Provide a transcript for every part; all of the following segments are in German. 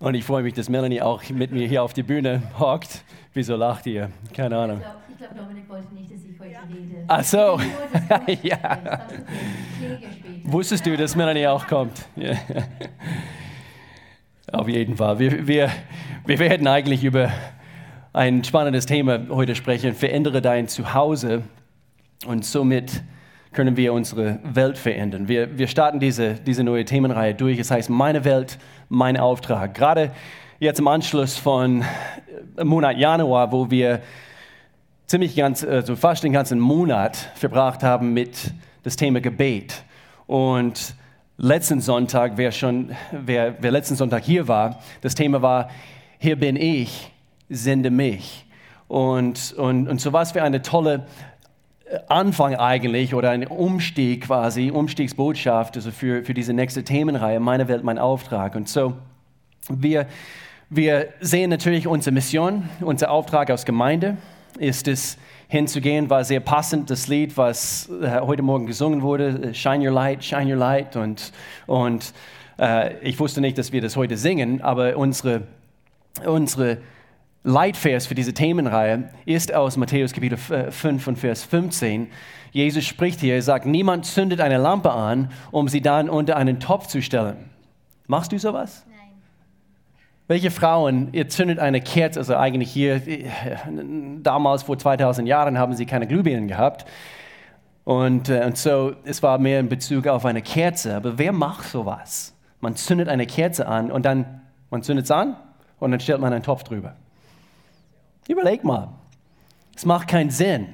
Und ich freue mich, dass Melanie auch mit mir hier auf die Bühne hockt. Wieso lacht ihr? Keine Ahnung. Ich glaube, glaub, Dominik wollte nicht, dass ich heute rede. Ach so. Ja. Wusstest du, dass Melanie auch kommt? Ja. Auf jeden Fall. Wir, wir, wir werden eigentlich über ein spannendes Thema heute sprechen. Verändere dein Zuhause und somit können wir unsere Welt verändern. Wir, wir starten diese, diese neue Themenreihe durch. Es heißt Meine Welt, mein Auftrag. Gerade jetzt im Anschluss von äh, Monat Januar, wo wir ziemlich ganz, also fast den ganzen Monat verbracht haben mit das Thema Gebet. Und letzten Sonntag, wer schon, wer, wer letzten Sonntag hier war, das Thema war, hier bin ich, sende mich. Und, und, und so was für eine tolle Anfang eigentlich oder ein Umstieg quasi, Umstiegsbotschaft also für, für diese nächste Themenreihe, meine Welt, mein Auftrag. Und so, wir, wir sehen natürlich unsere Mission, unser Auftrag als Gemeinde ist es, hinzugehen, war sehr passend, das Lied, was äh, heute Morgen gesungen wurde, Shine Your Light, Shine Your Light. Und, und äh, ich wusste nicht, dass wir das heute singen, aber unsere, unsere Leitvers für diese Themenreihe ist aus Matthäus Kapitel 5 und Vers 15. Jesus spricht hier, er sagt, niemand zündet eine Lampe an, um sie dann unter einen Topf zu stellen. Machst du sowas? Nein. Welche Frauen, ihr zündet eine Kerze, also eigentlich hier, äh, damals vor 2000 Jahren haben sie keine Glühbirnen gehabt. Und, äh, und so, es war mehr in Bezug auf eine Kerze. Aber wer macht sowas? Man zündet eine Kerze an und dann, man zündet es an und dann stellt man einen Topf drüber. Überleg mal. Es macht keinen Sinn.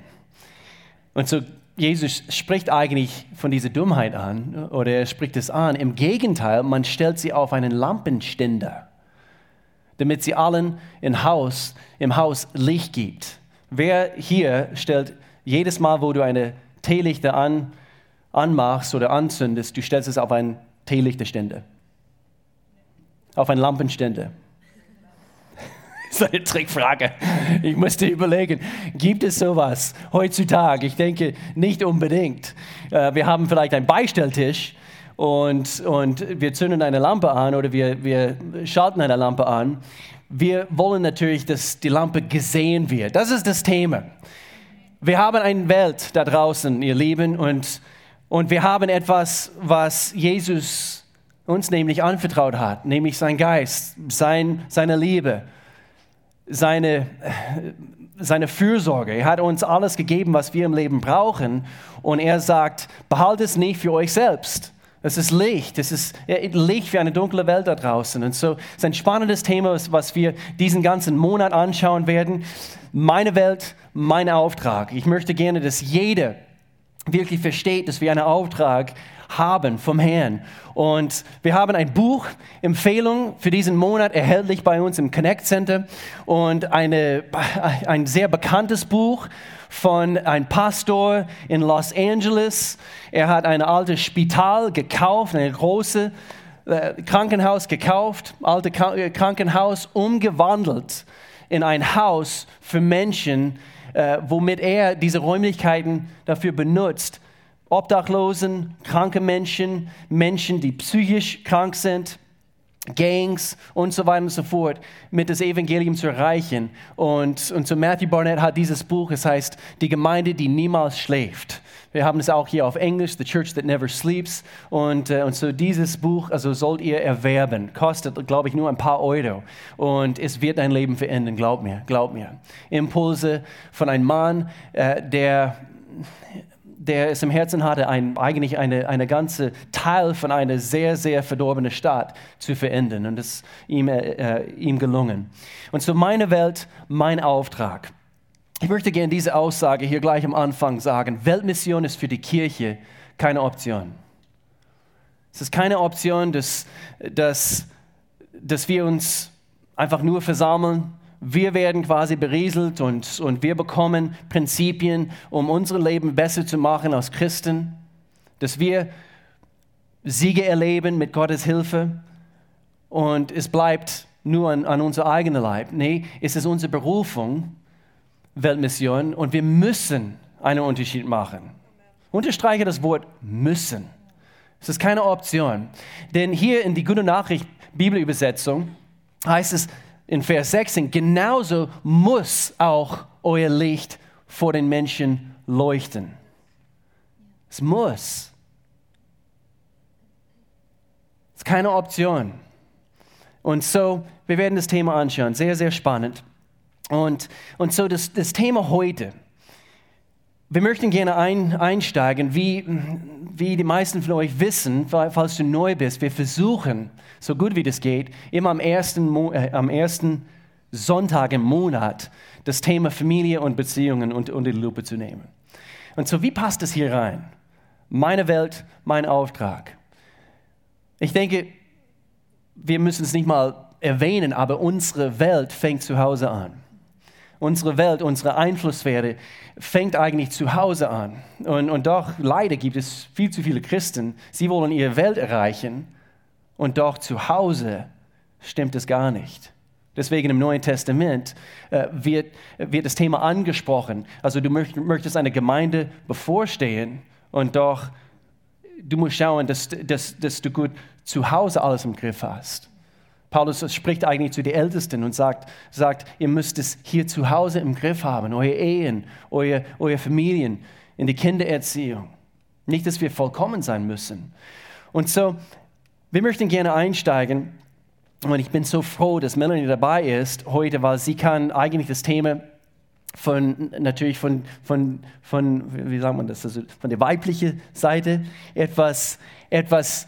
Und so, Jesus spricht eigentlich von dieser Dummheit an, oder er spricht es an. Im Gegenteil, man stellt sie auf einen Lampenständer, damit sie allen im Haus, im Haus Licht gibt. Wer hier stellt jedes Mal, wo du eine Teelichter an, anmachst oder anzündest, du stellst es auf einen Teelichterständer. Auf einen Lampenständer. Ist eine Trickfrage. Ich musste überlegen, gibt es sowas heutzutage? Ich denke nicht unbedingt. Äh, Wir haben vielleicht einen Beistelltisch und, und wir zünden eine Lampe an oder wir, wir schalten eine Lampe an. Wir wollen natürlich, dass die Lampe gesehen wird. Das ist das Thema. Wir haben eine Welt da draußen, ihr Lieben, und, und wir haben etwas, was Jesus uns nämlich anvertraut hat, nämlich sein Geist, sein, seine Liebe seine, seine Fürsorge. Er hat uns alles gegeben, was wir im Leben brauchen. Und er sagt, behaltet es nicht für euch selbst. Es ist Licht, es ist Licht für eine dunkle Welt da draußen. Und so ist ein spannendes Thema, was wir diesen ganzen Monat anschauen werden. Meine Welt, mein Auftrag. Ich möchte gerne, dass jeder wirklich versteht, dass wir einen Auftrag haben vom Herrn. Und wir haben ein Buch, Empfehlung für diesen Monat erhältlich bei uns im Connect Center und eine, ein sehr bekanntes Buch von einem Pastor in Los Angeles. Er hat ein altes Spital gekauft, ein großes äh, Krankenhaus gekauft, alte Krankenhaus umgewandelt in ein Haus für Menschen, äh, womit er diese Räumlichkeiten dafür benutzt, Obdachlosen, kranke Menschen, Menschen, die psychisch krank sind, Gangs und so weiter und so fort, mit das Evangelium zu erreichen. Und, und so Matthew Barnett hat dieses Buch, es heißt Die Gemeinde, die niemals schläft. Wir haben es auch hier auf Englisch, The Church That Never Sleeps. Und, äh, und so dieses Buch, also sollt ihr erwerben. Kostet, glaube ich, nur ein paar Euro. Und es wird dein Leben verändern, glaub mir, glaub mir. Impulse von einem Mann, äh, der der es im Herzen hatte, ein, eigentlich eine, eine ganze Teil von einer sehr, sehr verdorbenen Stadt zu verändern. Und es ist ihm, äh, ihm gelungen. Und so meine Welt, mein Auftrag. Ich möchte gerne diese Aussage hier gleich am Anfang sagen. Weltmission ist für die Kirche keine Option. Es ist keine Option, dass, dass, dass wir uns einfach nur versammeln wir werden quasi berieselt und, und wir bekommen Prinzipien, um unser Leben besser zu machen als Christen, dass wir Siege erleben mit Gottes Hilfe und es bleibt nur an, an unser eigener Leib. Nee, es ist unsere Berufung, Weltmission und wir müssen einen Unterschied machen. Unterstreiche das Wort müssen. Es ist keine Option. Denn hier in die Gute Nachricht Bibelübersetzung heißt es in Vers 16, genauso muss auch euer Licht vor den Menschen leuchten. Es muss. Es ist keine Option. Und so, wir werden das Thema anschauen. Sehr, sehr spannend. Und, und so das, das Thema heute. Wir möchten gerne ein, einsteigen, wie, wie die meisten von euch wissen, falls du neu bist. Wir versuchen, so gut wie das geht, immer am ersten, äh, am ersten Sonntag im Monat das Thema Familie und Beziehungen unter, unter die Lupe zu nehmen. Und so, wie passt das hier rein? Meine Welt, mein Auftrag. Ich denke, wir müssen es nicht mal erwähnen, aber unsere Welt fängt zu Hause an. Unsere Welt, unsere Einflusssphäre fängt eigentlich zu Hause an. Und, und doch, leider gibt es viel zu viele Christen, sie wollen ihre Welt erreichen und doch zu Hause stimmt es gar nicht. Deswegen im Neuen Testament äh, wird, wird das Thema angesprochen. Also du möchtest eine Gemeinde bevorstehen und doch du musst schauen, dass, dass, dass du gut zu Hause alles im Griff hast. Paulus spricht eigentlich zu den Ältesten und sagt, sagt, ihr müsst es hier zu Hause im Griff haben, eure Ehen, eure, eure Familien, in die Kindererziehung. Nicht, dass wir vollkommen sein müssen. Und so, wir möchten gerne einsteigen und ich bin so froh, dass Melanie dabei ist heute, weil sie kann eigentlich das Thema von, natürlich von, von, von wie sagt man das, also von der weiblichen Seite etwas, etwas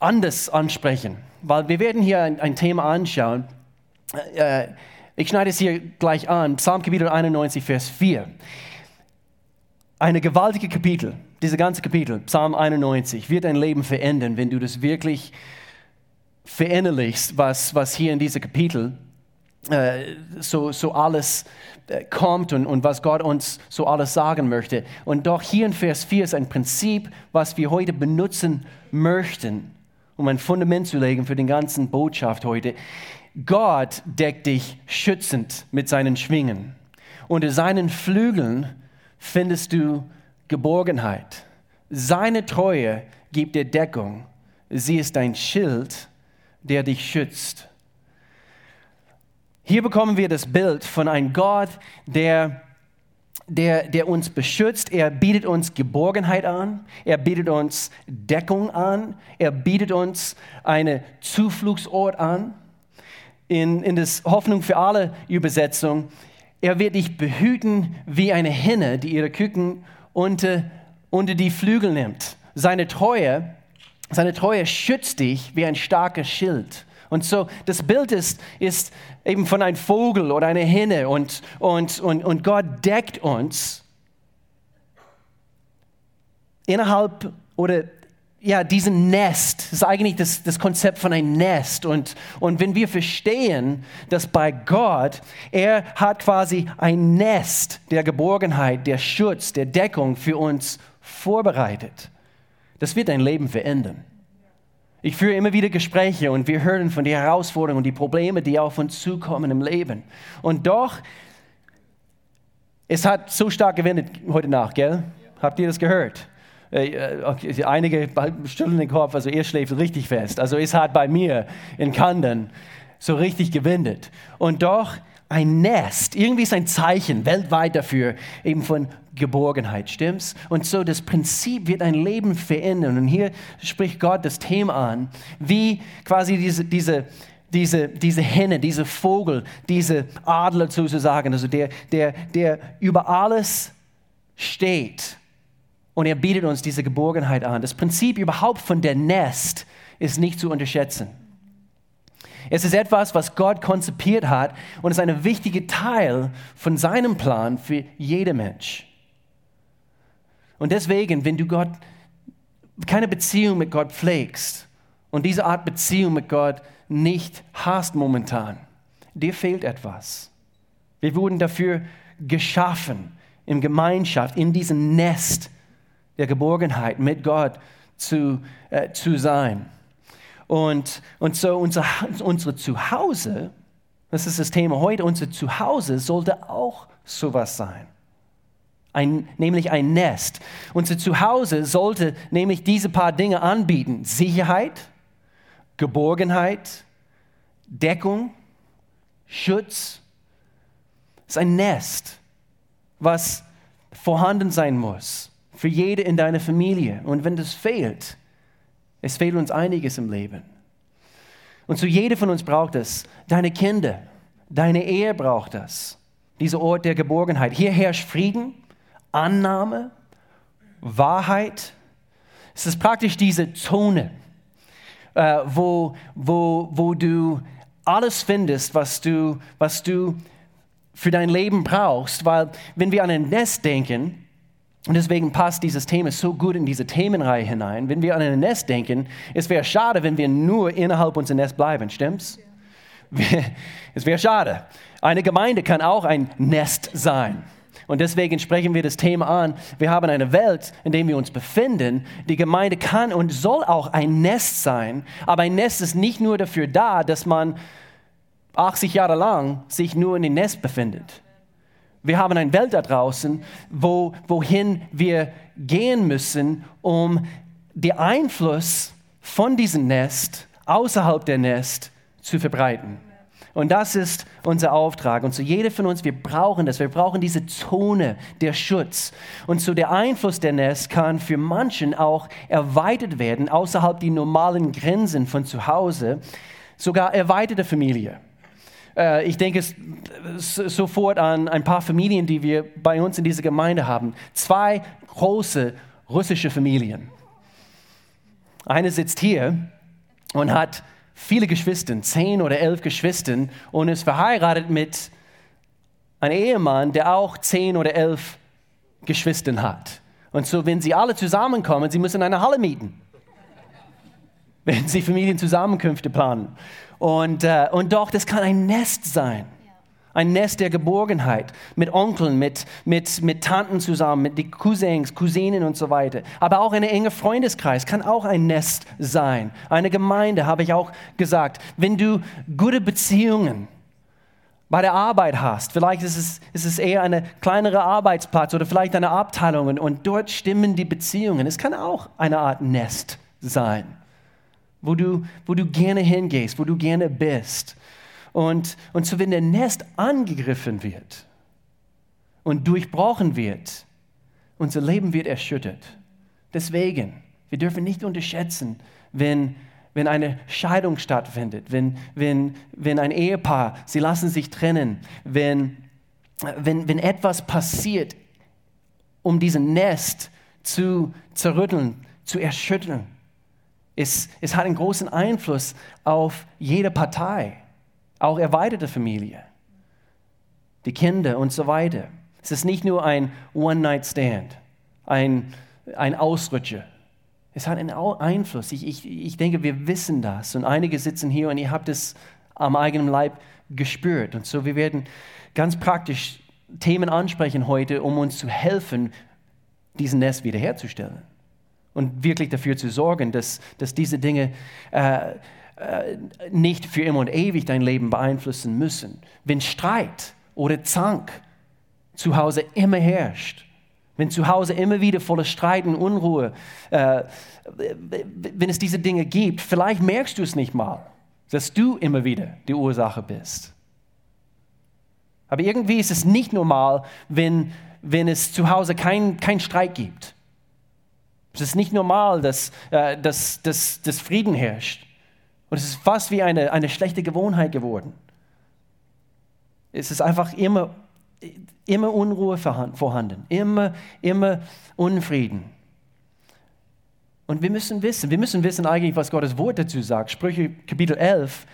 anders ansprechen. Weil wir werden hier ein, ein Thema anschauen. Äh, ich schneide es hier gleich an. Psalm Kapitel 91, Vers 4. Eine gewaltige Kapitel, diese ganze Kapitel, Psalm 91, wird dein Leben verändern, wenn du das wirklich verinnerlichst, was, was hier in diesem Kapitel äh, so, so alles äh, kommt und, und was Gott uns so alles sagen möchte. Und doch hier in Vers 4 ist ein Prinzip, was wir heute benutzen möchten, um ein Fundament zu legen für den ganzen Botschaft heute. Gott deckt dich schützend mit seinen Schwingen. Unter seinen Flügeln findest du Geborgenheit. Seine Treue gibt dir Deckung. Sie ist dein Schild der dich schützt. Hier bekommen wir das Bild von einem Gott, der, der, der uns beschützt. Er bietet uns Geborgenheit an. Er bietet uns Deckung an. Er bietet uns einen Zufluchtsort an. In, in das Hoffnung für alle Übersetzung, er wird dich behüten wie eine Henne, die ihre Küken unter, unter die Flügel nimmt. Seine Treue seine Treue schützt dich wie ein starker Schild. Und so, das Bild ist, ist eben von einem Vogel oder einer Henne und, und, und, und Gott deckt uns innerhalb oder ja, diesen Nest, das ist eigentlich das, das Konzept von einem Nest. Und, und wenn wir verstehen, dass bei Gott, er hat quasi ein Nest der Geborgenheit, der Schutz, der Deckung für uns vorbereitet. Das wird dein Leben verändern. Ich führe immer wieder Gespräche und wir hören von den Herausforderungen und die Probleme, die auf uns zukommen im Leben. Und doch, es hat so stark gewendet heute Nacht, gell? Habt ihr das gehört? Äh, äh, okay, einige stellen den Kopf, also ihr schläft richtig fest. Also es hat bei mir in Kandern so richtig gewendet. Und doch ein Nest, irgendwie ist ein Zeichen weltweit dafür, eben von Geborgenheit, stimmt's? Und so das Prinzip wird ein Leben verändern. Und hier spricht Gott das Thema an, wie quasi diese, diese, diese, diese Henne, diese Vogel, diese Adler sozusagen, also der, der, der über alles steht. Und er bietet uns diese Geborgenheit an. Das Prinzip überhaupt von der Nest ist nicht zu unterschätzen. Es ist etwas, was Gott konzipiert hat und ist ein wichtiger Teil von seinem Plan für jeden Mensch. Und deswegen, wenn du Gott keine Beziehung mit Gott pflegst und diese Art Beziehung mit Gott nicht hast momentan, dir fehlt etwas. Wir wurden dafür geschaffen, in Gemeinschaft, in diesem Nest der Geborgenheit mit Gott zu, äh, zu sein. Und, und so unser, unsere Zuhause, das ist das Thema heute, unser Zuhause sollte auch sowas sein ein, nämlich ein Nest. Unser Zuhause sollte nämlich diese paar Dinge anbieten. Sicherheit, Geborgenheit, Deckung, Schutz. Es ist ein Nest, was vorhanden sein muss für jede in deiner Familie. Und wenn das fehlt, es fehlt uns einiges im Leben. Und so jede von uns braucht es. Deine Kinder, deine Ehe braucht das. Dieser Ort der Geborgenheit. Hier herrscht Frieden, Annahme, Wahrheit. Es ist praktisch diese Zone, äh, wo, wo, wo du alles findest, was du, was du für dein Leben brauchst. Weil wenn wir an ein Nest denken, und deswegen passt dieses Thema so gut in diese Themenreihe hinein. Wenn wir an ein Nest denken, es wäre schade, wenn wir nur innerhalb unseres Nest bleiben, stimmt's? Es wäre schade. Eine Gemeinde kann auch ein Nest sein. Und deswegen sprechen wir das Thema an. Wir haben eine Welt, in der wir uns befinden. Die Gemeinde kann und soll auch ein Nest sein. Aber ein Nest ist nicht nur dafür da, dass man 80 Jahre lang sich nur in dem Nest befindet. Wir haben eine Welt da draußen, wo, wohin wir gehen müssen, um den Einfluss von diesem Nest außerhalb der Nest zu verbreiten. Und das ist unser Auftrag. Und so jeder von uns, wir brauchen das. Wir brauchen diese Zone der Schutz. Und so der Einfluss der Nest kann für manchen auch erweitert werden, außerhalb die normalen Grenzen von zu Hause, sogar erweiterte Familie. Äh, ich denke sofort an ein paar Familien, die wir bei uns in dieser Gemeinde haben. Zwei große russische Familien. Eine sitzt hier und hat viele Geschwister, zehn oder elf Geschwister und ist verheiratet mit einem Ehemann, der auch zehn oder elf Geschwister hat. Und so, wenn sie alle zusammenkommen, sie müssen eine Halle mieten, wenn sie Familienzusammenkünfte planen. Und, äh, und doch, das kann ein Nest sein. Ein Nest der Geborgenheit mit Onkeln, mit, mit, mit Tanten zusammen, mit den Cousins, Cousinen und so weiter. Aber auch ein enger Freundeskreis kann auch ein Nest sein. Eine Gemeinde, habe ich auch gesagt. Wenn du gute Beziehungen bei der Arbeit hast, vielleicht ist es, ist es eher eine kleinere Arbeitsplatz oder vielleicht eine Abteilung und dort stimmen die Beziehungen. Es kann auch eine Art Nest sein wo du, wo du gerne hingehst, wo du gerne bist. Und, und so, wenn der Nest angegriffen wird und durchbrochen wird, unser Leben wird erschüttert. Deswegen, wir dürfen nicht unterschätzen, wenn, wenn eine Scheidung stattfindet, wenn, wenn, wenn ein Ehepaar, sie lassen sich trennen, wenn, wenn, wenn etwas passiert, um diesen Nest zu zerrütteln, zu erschütteln. Es, es hat einen großen Einfluss auf jede Partei, auch erweiterte Familie, die Kinder und so weiter. Es ist nicht nur ein One-Night-Stand, ein, ein Ausrutscher. Es hat einen Einfluss. Ich, ich, ich denke, wir wissen das. Und einige sitzen hier und ihr habt es am eigenen Leib gespürt. Und so, wir werden ganz praktisch Themen ansprechen heute, um uns zu helfen, diesen Nest wiederherzustellen und wirklich dafür zu sorgen, dass, dass diese Dinge äh, nicht für immer und ewig dein Leben beeinflussen müssen. Wenn Streit oder Zank zu Hause immer herrscht, wenn zu Hause immer wieder voller Streit und Unruhe, äh, wenn es diese Dinge gibt, vielleicht merkst du es nicht mal, dass du immer wieder die Ursache bist. Aber irgendwie ist es nicht normal, wenn, wenn es zu Hause keinen kein Streit gibt. Es ist nicht normal, dass, äh, dass, dass, dass Frieden herrscht. Und es ist fast wie eine, eine schlechte Gewohnheit geworden. Es ist einfach immer, immer Unruhe vorhanden, immer, immer Unfrieden. Und wir müssen wissen, wir müssen wissen eigentlich, was Gottes Wort dazu sagt. Sprüche Kapitel 11,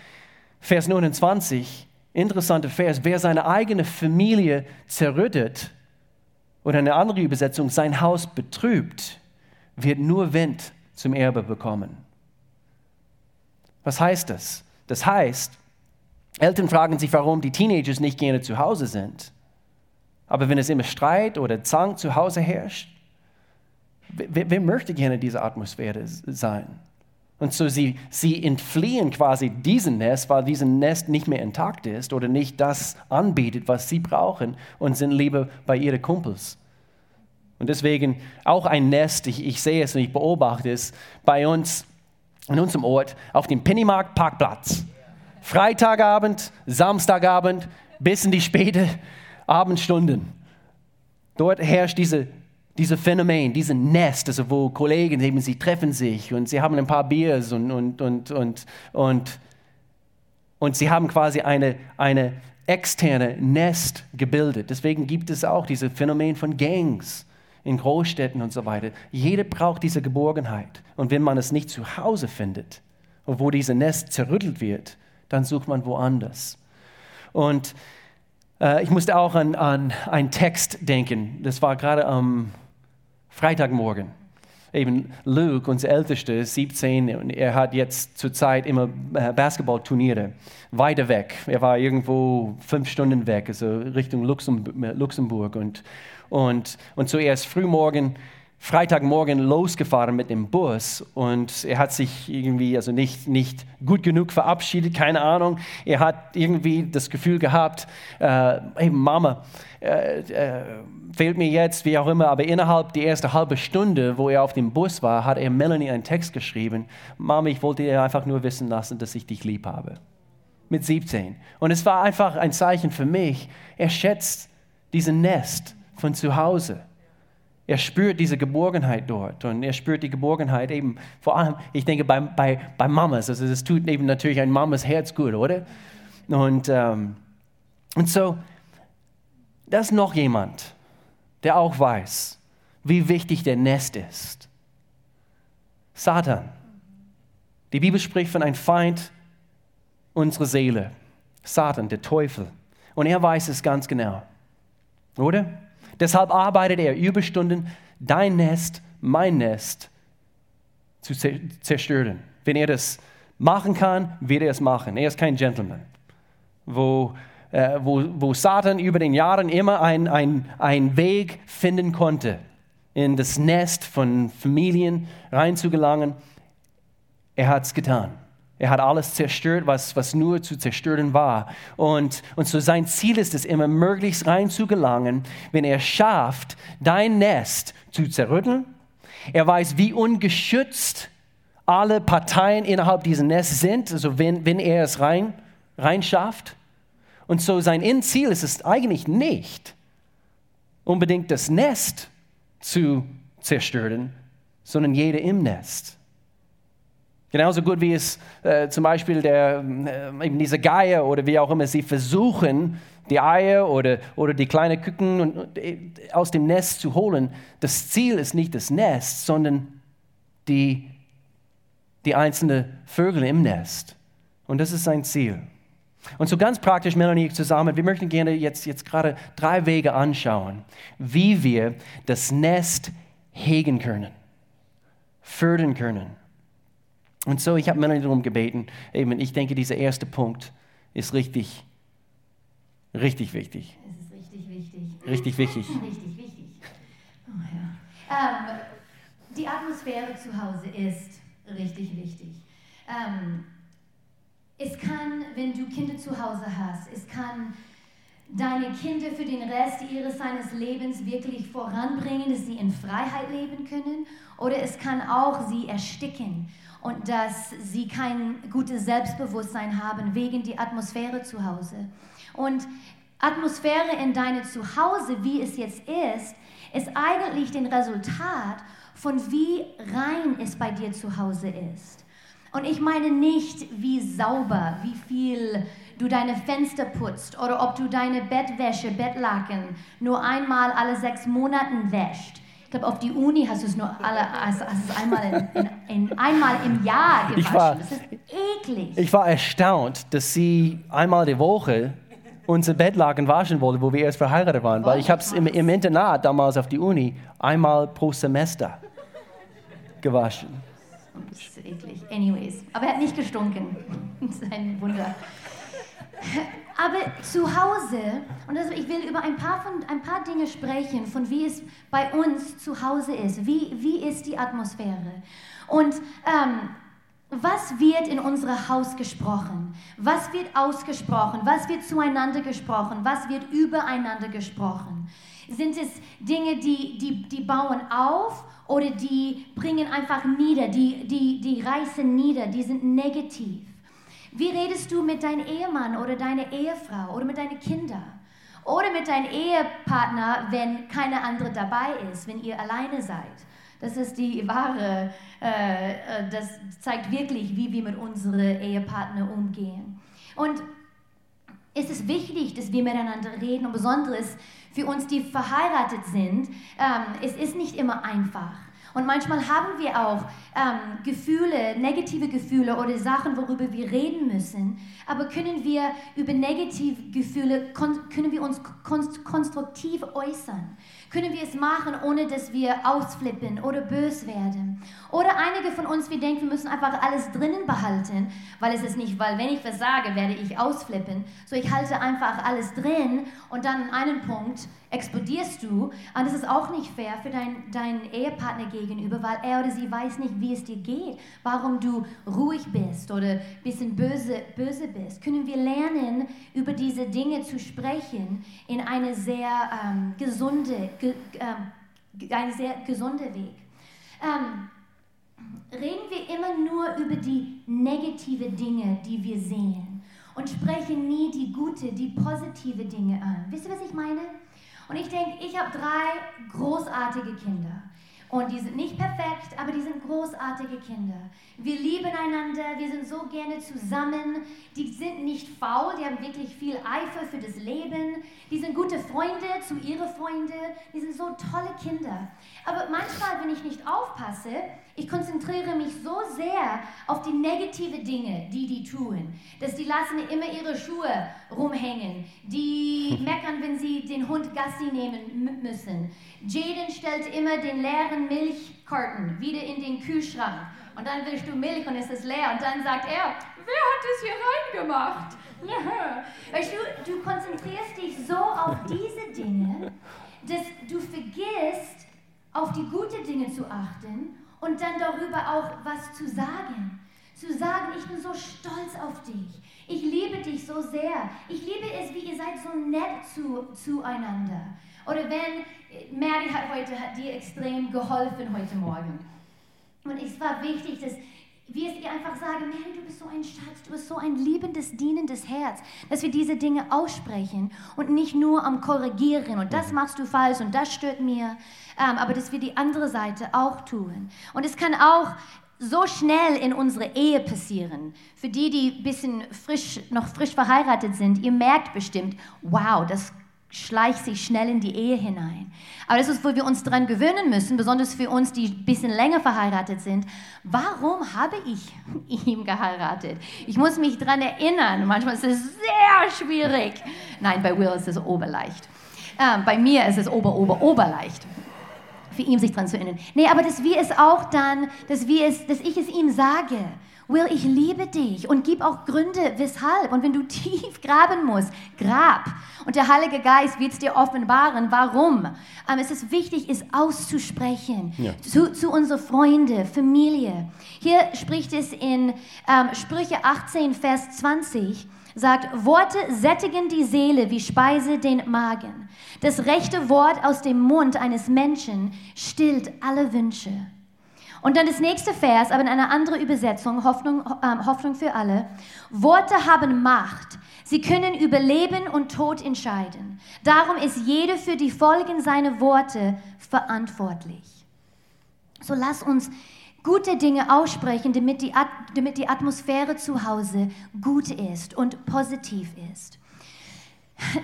Vers 29, interessanter Vers. Wer seine eigene Familie zerrüttet, oder eine andere Übersetzung, sein Haus betrübt, wird nur Wind zum Erbe bekommen. Was heißt das? Das heißt, Eltern fragen sich, warum die Teenagers nicht gerne zu Hause sind. Aber wenn es immer Streit oder Zank zu Hause herrscht, wer, wer möchte gerne diese Atmosphäre sein? Und so sie, sie entfliehen quasi diesen Nest, weil diesen Nest nicht mehr intakt ist oder nicht das anbietet, was sie brauchen und sind lieber bei ihren Kumpels. Und deswegen auch ein Nest, ich, ich sehe es und ich beobachte es bei uns in unserem Ort auf dem Pennymarkt Parkplatz. Freitagabend, Samstagabend bis in die späte Abendstunden. Dort herrscht diese, diese Phänomen, diese Nest, also wo Kollegen eben, sie treffen sich und sie haben ein paar Biers und, und, und, und, und, und sie haben quasi eine, eine externe Nest gebildet. Deswegen gibt es auch dieses Phänomen von Gangs in Großstädten und so weiter. Jeder braucht diese Geborgenheit. Und wenn man es nicht zu Hause findet, wo dieses Nest zerrüttelt wird, dann sucht man woanders. Und äh, ich musste auch an, an einen Text denken. Das war gerade am Freitagmorgen. Eben Luke, unser Ältester, ist 17 und er hat jetzt zurzeit immer äh, Basketballturniere weiter weg. Er war irgendwo fünf Stunden weg, also Richtung Luxemburg. Und, und, und zuerst frühmorgen Freitagmorgen losgefahren mit dem Bus und er hat sich irgendwie also nicht, nicht gut genug verabschiedet, keine Ahnung. Er hat irgendwie das Gefühl gehabt, äh, hey Mama, äh, äh, fehlt mir jetzt, wie auch immer, aber innerhalb der ersten halben Stunde, wo er auf dem Bus war, hat er Melanie einen Text geschrieben. Mama, ich wollte dir einfach nur wissen lassen, dass ich dich lieb habe. Mit 17. Und es war einfach ein Zeichen für mich, er schätzt diesen Nest von zu Hause. Er spürt diese Geborgenheit dort und er spürt die Geborgenheit eben vor allem, ich denke, bei, bei, bei Mamas. Also das tut eben natürlich ein Mamas Herz gut, oder? Und, ähm, und so, da ist noch jemand, der auch weiß, wie wichtig der Nest ist. Satan. Die Bibel spricht von einem Feind unserer Seele. Satan, der Teufel. Und er weiß es ganz genau. Oder? Deshalb arbeitet er Überstunden, dein Nest, mein Nest zu zerstören. Wenn er das machen kann, wird er es machen. Er ist kein Gentleman. Wo, äh, wo, wo Satan über den Jahren immer einen ein Weg finden konnte, in das Nest von Familien reinzugelangen, er hat es getan. Er hat alles zerstört, was, was nur zu zerstören war. Und, und so sein Ziel ist es, immer möglichst reinzugelangen, wenn er schafft, dein Nest zu zerrütteln. Er weiß, wie ungeschützt alle Parteien innerhalb dieses Nests sind, also wenn, wenn er es rein, rein schafft. Und so sein Endziel ist es eigentlich nicht, unbedingt das Nest zu zerstören, sondern jeder im Nest. Genauso gut wie es äh, zum Beispiel der, äh, eben diese Geier oder wie auch immer sie versuchen, die Eier oder, oder die kleinen Küken und, äh, aus dem Nest zu holen. Das Ziel ist nicht das Nest, sondern die, die einzelnen Vögel im Nest. Und das ist sein Ziel. Und so ganz praktisch, Melanie, zusammen, wir möchten gerne jetzt, jetzt gerade drei Wege anschauen, wie wir das Nest hegen können, fördern können. Und so, ich habe Melanie darum gebeten, eben, ich denke, dieser erste Punkt ist richtig, richtig wichtig. Es ist richtig wichtig. Richtig wichtig. Richtig wichtig. Oh, ja. ähm, die Atmosphäre zu Hause ist richtig wichtig. Ähm, es kann, wenn du Kinder zu Hause hast, es kann deine Kinder für den Rest ihres seines Lebens wirklich voranbringen, dass sie in Freiheit leben können, oder es kann auch sie ersticken und dass sie kein gutes Selbstbewusstsein haben wegen der Atmosphäre zu Hause. Und Atmosphäre in deinem Zuhause, wie es jetzt ist, ist eigentlich den Resultat von wie rein es bei dir zu Hause ist. Und ich meine nicht, wie sauber, wie viel du deine Fenster putzt oder ob du deine Bettwäsche, Bettlaken nur einmal alle sechs Monaten wäscht glaube, auf die Uni hast du es nur alle, hast es einmal, in, in, in, einmal im Jahr gewaschen. Ich war, das ist eklig. Ich war erstaunt, dass sie einmal die Woche unsere Bettlaken waschen wollte, wo wir erst verheiratet waren. Weil ich habe es im, im Internat damals auf die Uni einmal pro Semester gewaschen. Das ist eklig. Anyways. Aber er hat nicht gestunken. Das ist ein Wunder. Aber zu Hause, und also ich will über ein paar, von, ein paar Dinge sprechen, von wie es bei uns zu Hause ist. Wie, wie ist die Atmosphäre? Und ähm, was wird in unserem Haus gesprochen? Was wird ausgesprochen? Was wird zueinander gesprochen? Was wird übereinander gesprochen? Sind es Dinge, die, die, die bauen auf oder die bringen einfach nieder, die, die, die reißen nieder, die sind negativ? Wie redest du mit deinem Ehemann oder deiner Ehefrau oder mit deinen Kindern? Oder mit deinem Ehepartner, wenn keine andere dabei ist, wenn ihr alleine seid. Das ist die wahre, äh, äh das zeigt wirklich, wie wir mit unseren Ehepartner umgehen. Und es ist wichtig, dass wir miteinander reden und besonders für uns, die verheiratet sind. Ähm, es ist nicht immer einfach. Und manchmal haben wir auch ähm, Gefühle, negative Gefühle oder Sachen, worüber wir reden müssen. Aber können wir über negative Gefühle, können wir uns konstruktiv äußern? Können wir es machen, ohne dass wir ausflippen oder bös werden? Oder einige von uns, wir denken, wir müssen einfach alles drinnen behalten, weil es ist nicht, weil wenn ich was sage, werde ich ausflippen. So ich halte einfach alles drin und dann an einem Punkt explodierst du. Und das ist auch nicht fair für deinen dein Ehepartner gegenüber, weil er oder sie weiß nicht, wie es dir geht, warum du ruhig bist oder ein bisschen böse, böse bist. Können wir lernen, über diese Dinge zu sprechen in eine sehr ähm, gesunde, ähm, ein sehr gesunder Weg. Ähm, reden wir immer nur über die negative Dinge, die wir sehen und sprechen nie die gute, die positive Dinge an. Wisst ihr, was ich meine? Und ich denke, ich habe drei großartige Kinder. Und die sind nicht perfekt, aber die sind großartige Kinder. Wir lieben einander, wir sind so gerne zusammen. Die sind nicht faul, die haben wirklich viel Eifer für das Leben. Die sind gute Freunde zu ihren Freunden. Die sind so tolle Kinder. Aber manchmal, wenn ich nicht aufpasse, ich konzentriere mich so sehr auf die negativen Dinge, die die tun, dass die lassen immer ihre Schuhe rumhängen. Die meckern, wenn sie den Hund Gassi nehmen müssen. Jaden stellt immer den leeren Milchkarten wieder in den Kühlschrank. Und dann willst du Milch und es ist leer. Und dann sagt er, wer hat das hier reingemacht? Weißt du, du konzentrierst dich so auf diese Dinge, dass du vergisst, auf die guten Dinge zu achten und dann darüber auch was zu sagen. Zu sagen, ich bin so stolz auf dich. Ich liebe dich so sehr. Ich liebe es, wie ihr seid so nett zu, zueinander. Oder wenn, Mary hat heute hat dir extrem geholfen heute Morgen. Und es war wichtig, dass wir es ihr einfach sagen, Mary, du bist so ein Schatz, du bist so ein liebendes, dienendes Herz, dass wir diese Dinge aussprechen und nicht nur am Korrigieren und das machst du falsch und das stört mir, ähm, aber dass wir die andere Seite auch tun. Und es kann auch so schnell in unsere Ehe passieren. Für die, die bisschen frisch, noch frisch verheiratet sind, ihr merkt bestimmt, wow, das schleicht sich schnell in die Ehe hinein. Aber das ist, wo wir uns daran gewöhnen müssen, besonders für uns, die ein bisschen länger verheiratet sind. Warum habe ich ihn geheiratet? Ich muss mich daran erinnern. Manchmal ist es sehr schwierig. Nein, bei Will ist es oberleicht. Ähm, bei mir ist es ober, ober, oberleicht für ihn sich daran zu erinnern. Nee, aber dass wir es auch dann, dass, wir es, dass ich es ihm sage. Will, ich liebe dich und gib auch Gründe, weshalb. Und wenn du tief graben musst, grab. Und der Heilige Geist wird es dir offenbaren, warum. Aber es ist wichtig, es auszusprechen ja. zu, zu unseren Freunden, Familie. Hier spricht es in ähm, Sprüche 18, Vers 20 sagt, Worte sättigen die Seele wie Speise den Magen. Das rechte Wort aus dem Mund eines Menschen stillt alle Wünsche. Und dann das nächste Vers, aber in einer anderen Übersetzung, Hoffnung, äh, Hoffnung für alle. Worte haben Macht. Sie können über Leben und Tod entscheiden. Darum ist jede für die Folgen seiner Worte verantwortlich. So lass uns gute Dinge aussprechen, damit die, damit die Atmosphäre zu Hause gut ist und positiv ist.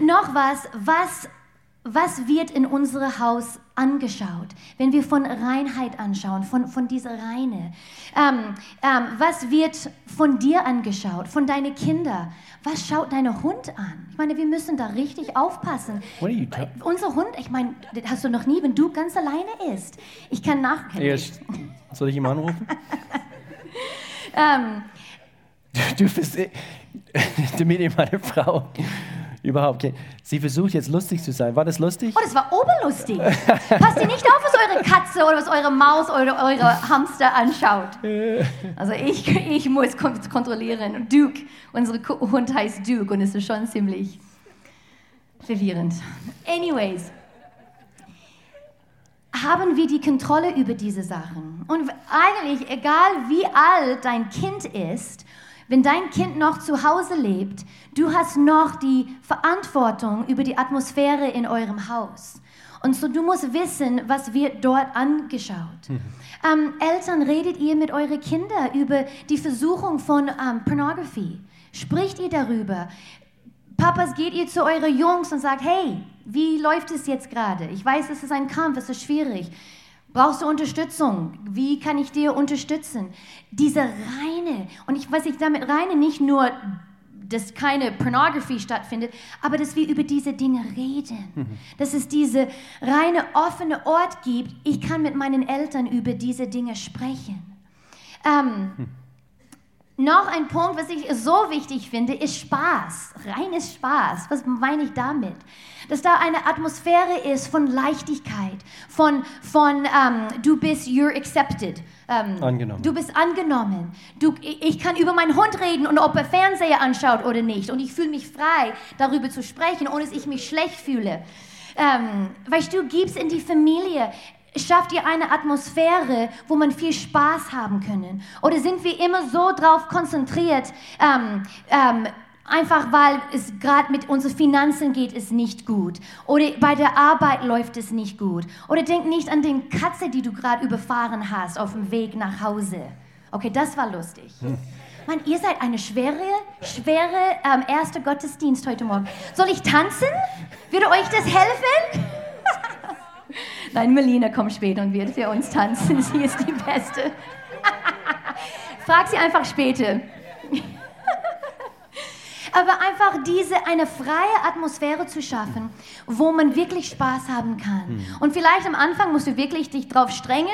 Noch was, was was wird in unserem Haus angeschaut, wenn wir von Reinheit anschauen, von, von dieser Reine? Ähm, ähm, was wird von dir angeschaut, von deinen Kindern? Was schaut dein Hund an? Ich meine, wir müssen da richtig aufpassen. Unser Hund, ich meine, das hast du noch nie, wenn du ganz alleine isst. Ich kann nach... Yes. Soll ich ihm anrufen? ähm, du, du bist... Damit meine Frau Überhaupt kein. Sie versucht jetzt lustig zu sein. War das lustig? Oh, das war oberlustig. Passt ihr nicht auf, was eure Katze oder was eure Maus oder eure Hamster anschaut. Also ich, ich muss kontrollieren. Duke, unsere Hund heißt Duke und es ist schon ziemlich verwirrend. Anyways, haben wir die Kontrolle über diese Sachen. Und eigentlich, egal wie alt dein Kind ist, Wenn dein Kind noch zu Hause lebt, du hast noch die Verantwortung über die Atmosphäre in eurem Haus. Und so du musst wissen, was wird dort angeschaut. Mhm. Ähm, Eltern, redet ihr mit euren Kindern über die Versuchung von ähm, Pornography? Spricht ihr darüber? Papas, geht ihr zu euren Jungs und sagt, hey, wie läuft es jetzt gerade? Ich weiß, es ist ein Kampf, es ist schwierig. Brauchst du Unterstützung? Wie kann ich dir unterstützen? Diese reine, und ich weiß nicht, damit reine nicht nur dass keine Pornografie stattfindet, aber dass wir über diese Dinge reden. Mhm. Dass es diese reine offene Ort gibt, ich kann mit meinen Eltern über diese Dinge sprechen. Ähm, mhm. Noch ein Punkt, was ich so wichtig finde, ist Spaß, reines Spaß. Was meine ich damit? Dass da eine Atmosphäre ist von Leichtigkeit, von, von ähm, du bist, you're accepted. Ähm, angenommen. Du bist angenommen. Du, ich kann über meinen Hund reden und ob er Fernseher anschaut oder nicht. Und ich fühle mich frei, darüber zu sprechen, ohne dass ich mich schlecht fühle. Ähm, weißt du, gibst in die Familie schafft ihr eine Atmosphäre, wo man viel Spaß haben können? Oder sind wir immer so darauf konzentriert, ähm, ähm, einfach weil es gerade mit unseren Finanzen geht, ist nicht gut. Oder bei der Arbeit läuft es nicht gut. Oder denk nicht an den Katze, die du gerade überfahren hast auf dem Weg nach Hause. Okay, das war lustig. Hm. Mann, ihr seid eine schwere, schwere ähm, erste Gottesdienst heute Morgen. Soll ich tanzen? Würde euch das helfen? Nein, Melina kommt später und wird für uns tanzen. Sie ist die Beste. Frag sie einfach später. Aber einfach diese, eine freie Atmosphäre zu schaffen, wo man wirklich Spaß haben kann. Mhm. Und vielleicht am Anfang musst du wirklich dich darauf strengen,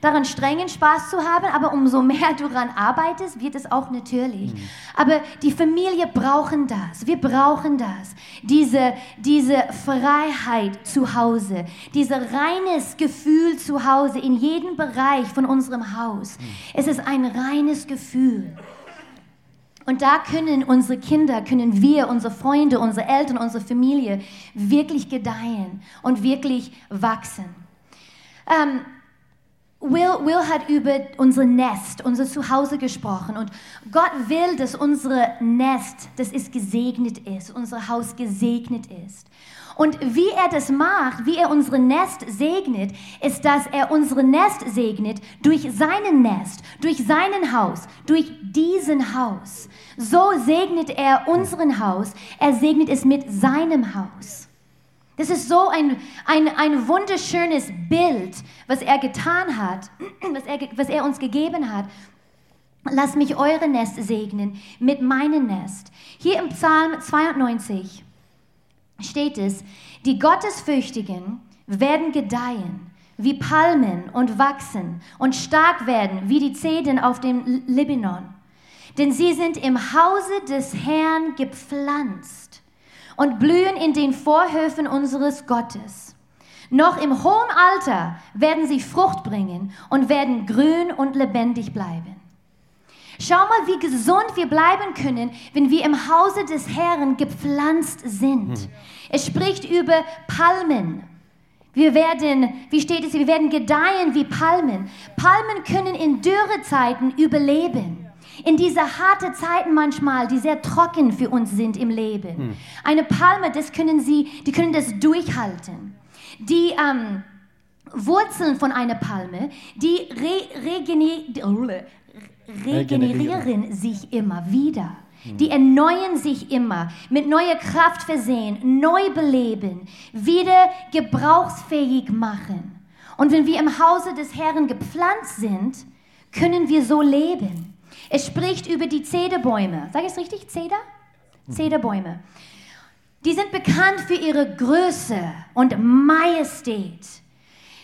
daran strengen, Spaß zu haben, aber umso mehr du daran arbeitest, wird es auch natürlich. Mhm. Aber die Familie brauchen das. Wir brauchen das. Diese, diese Freiheit zu Hause, dieses reines Gefühl zu Hause in jedem Bereich von unserem Haus. Mhm. Es ist ein reines Gefühl. Und da können unsere Kinder, können wir, unsere Freunde, unsere Eltern, unsere Familie wirklich gedeihen und wirklich wachsen. Ähm, Will, Will hat über unser Nest, unser Zuhause gesprochen und Gott will, dass unser Nest, dass es gesegnet ist, unser Haus gesegnet ist. Und wie er das macht, wie er unsere Nest segnet, ist, dass er unsere Nest segnet durch seinen Nest, durch seinen Haus, durch diesen Haus. So segnet er unseren Haus, er segnet es mit seinem Haus. Das ist so ein, ein, ein wunderschönes Bild, was er getan hat, was er, was er uns gegeben hat. Lass mich eure Nest segnen mit meinem Nest. Hier im Psalm 92 steht es, die Gottesfürchtigen werden gedeihen wie Palmen und wachsen und stark werden wie die Zeden auf dem Libanon. Denn sie sind im Hause des Herrn gepflanzt und blühen in den Vorhöfen unseres Gottes. Noch im hohen Alter werden sie Frucht bringen und werden grün und lebendig bleiben. Schau mal, wie gesund wir bleiben können, wenn wir im Hause des Herrn gepflanzt sind. Hm. Es spricht über Palmen. Wir werden, wie steht es, wir werden gedeihen wie Palmen. Palmen können in Dürrezeiten überleben. In diese harte Zeiten manchmal, die sehr trocken für uns sind im Leben. Hm. Eine Palme, das können sie, die können das durchhalten. Die ähm, Wurzeln von einer Palme, die re, regenerieren regenerieren sich immer wieder. Die erneuern sich immer, mit neuer Kraft versehen, neu beleben, wieder gebrauchsfähig machen. Und wenn wir im Hause des Herrn gepflanzt sind, können wir so leben. Es spricht über die Zederbäume. Sag ich es richtig? Zeder? Zederbäume. Die sind bekannt für ihre Größe und Majestät.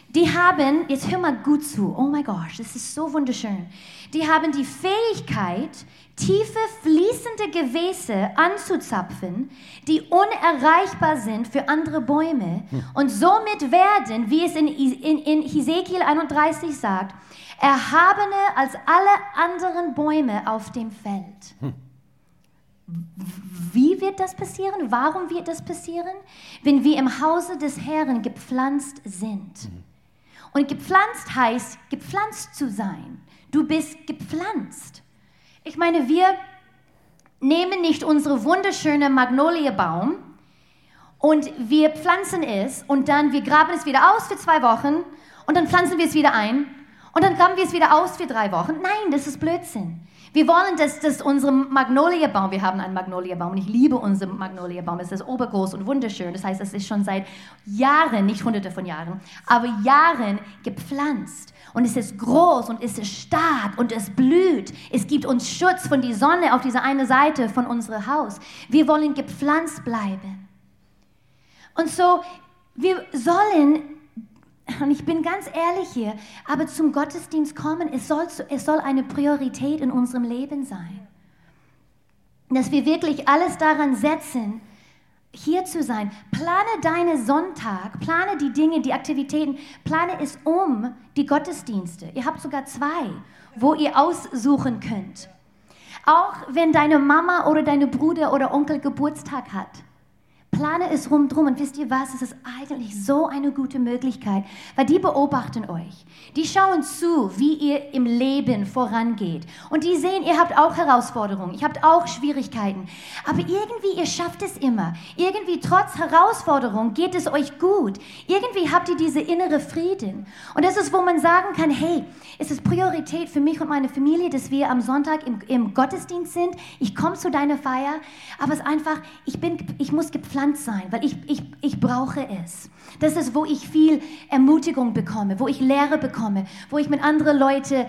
Die haben, jetzt hör mal gut zu, oh mein Gott, das ist so wunderschön. Die haben die Fähigkeit, tiefe, fließende Gewässer anzuzapfen, die unerreichbar sind für andere Bäume. Hm. Und somit werden, wie es in, in, in Hesekiel 31 sagt, erhabener als alle anderen Bäume auf dem Feld. Hm. Wie wird das passieren? Warum wird das passieren? Wenn wir im Hause des Herrn gepflanzt sind. Hm. Und gepflanzt heißt, gepflanzt zu sein. Du bist gepflanzt. Ich meine, wir, nehmen nicht unsere wunderschöne Magnoliebaum und wir pflanzen es und dann wir graben es wieder aus für zwei Wochen und dann pflanzen wir es wieder ein und dann graben wir es wieder aus für drei Wochen. Nein, das ist Blödsinn. Wir wollen, dass, dass unser Magnoliebaum, wir haben einen Magnoliebaum und ich liebe unseren Magnoliebaum, es ist obergroß und wunderschön. Das heißt, es ist schon seit Jahren, nicht hunderte von Jahren, aber Jahren gepflanzt. Und es ist groß und es ist stark und es blüht. Es gibt uns Schutz von der Sonne auf dieser einen Seite von unserem Haus. Wir wollen gepflanzt bleiben. Und so, wir sollen und ich bin ganz ehrlich hier, aber zum Gottesdienst kommen, es soll, es soll eine Priorität in unserem Leben sein. Dass wir wirklich alles daran setzen, hier zu sein. Plane deinen Sonntag, plane die Dinge, die Aktivitäten, plane es um die Gottesdienste. Ihr habt sogar zwei, wo ihr aussuchen könnt. Auch wenn deine Mama oder deine Bruder oder Onkel Geburtstag hat plane es rumdrum und wisst ihr was, es ist eigentlich so eine gute Möglichkeit, weil die beobachten euch. Die schauen zu, wie ihr im Leben vorangeht. Und die sehen, ihr habt auch Herausforderungen, ihr habt auch Schwierigkeiten. Aber irgendwie, ihr schafft es immer. Irgendwie, trotz Herausforderungen, geht es euch gut. Irgendwie habt ihr diese innere Frieden. Und das ist, wo man sagen kann, hey, es ist Priorität für mich und meine Familie, dass wir am Sonntag im, im Gottesdienst sind. Ich komme zu deiner Feier, aber es ist einfach, ich, bin, ich muss gepflanzt sein, weil ich, ich, ich brauche es. Das ist, wo ich viel Ermutigung bekomme, wo ich Lehre bekomme, wo ich mit anderen Leuten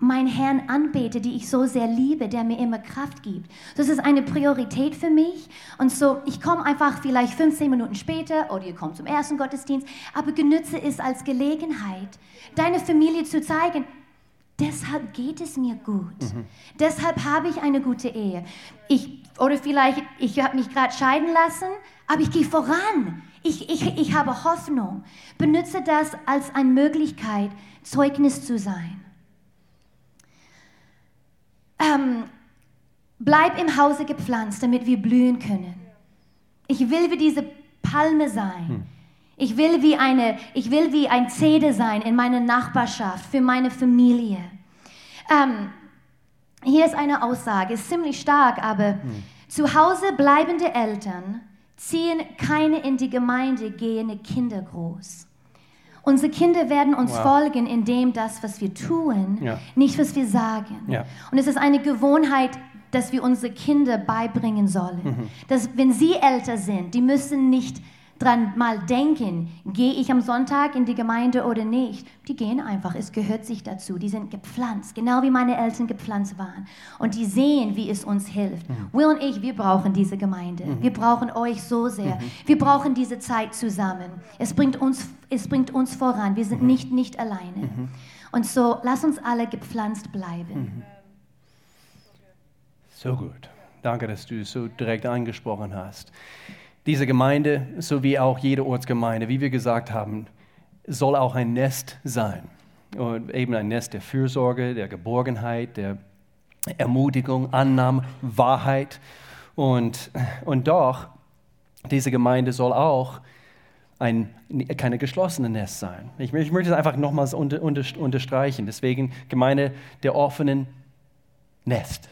meinen Herrn anbete, die ich so sehr liebe, der mir immer Kraft gibt. Das ist eine Priorität für mich. Und so, ich komme einfach vielleicht 15 Minuten später oder ihr kommt zum ersten Gottesdienst, aber genütze es als Gelegenheit, deine Familie zu zeigen, deshalb geht es mir gut. Mhm. Deshalb habe ich eine gute Ehe. Ich, oder vielleicht, ich habe mich gerade scheiden lassen, aber ich gehe voran. Ich, ich, ich habe Hoffnung. Benutze das als eine Möglichkeit, Zeugnis zu sein. Ähm, bleib im Hause gepflanzt, damit wir blühen können. Ich will wie diese Palme sein. Hm. Ich will wie eine, ich will wie ein Zede sein in meiner Nachbarschaft, für meine Familie. Ähm, hier ist eine Aussage, ist ziemlich stark, aber hm. zu Hause bleibende Eltern ziehen keine in die Gemeinde gehende Kinder groß. Unsere Kinder werden uns wow. folgen in dem, das, was wir tun, ja. nicht was wir sagen. Ja. Und es ist eine Gewohnheit, dass wir unsere Kinder beibringen sollen. Mhm. Dass wenn sie älter sind, die müssen nicht dran mal denken, gehe ich am Sonntag in die Gemeinde oder nicht. Die gehen einfach, es gehört sich dazu. Die sind gepflanzt, genau wie meine Eltern gepflanzt waren. Und die sehen, wie es uns hilft. Mhm. Will und ich, wir brauchen diese Gemeinde. Mhm. Wir brauchen euch so sehr. Mhm. Wir brauchen diese Zeit zusammen. Es bringt uns, es bringt uns voran. Wir sind mhm. nicht, nicht alleine. Mhm. Und so, lass uns alle gepflanzt bleiben. Mhm. So gut. Danke, dass du es so direkt angesprochen hast. Diese Gemeinde, so wie auch jede Ortsgemeinde, wie wir gesagt haben, soll auch ein Nest sein. Und eben ein Nest der Fürsorge, der Geborgenheit, der Ermutigung, Annahme, Wahrheit. Und, und doch, diese Gemeinde soll auch ein keine geschlossene Nest sein. Ich, ich möchte es einfach nochmals unter, unter, unterstreichen. Deswegen Gemeinde der offenen Nest.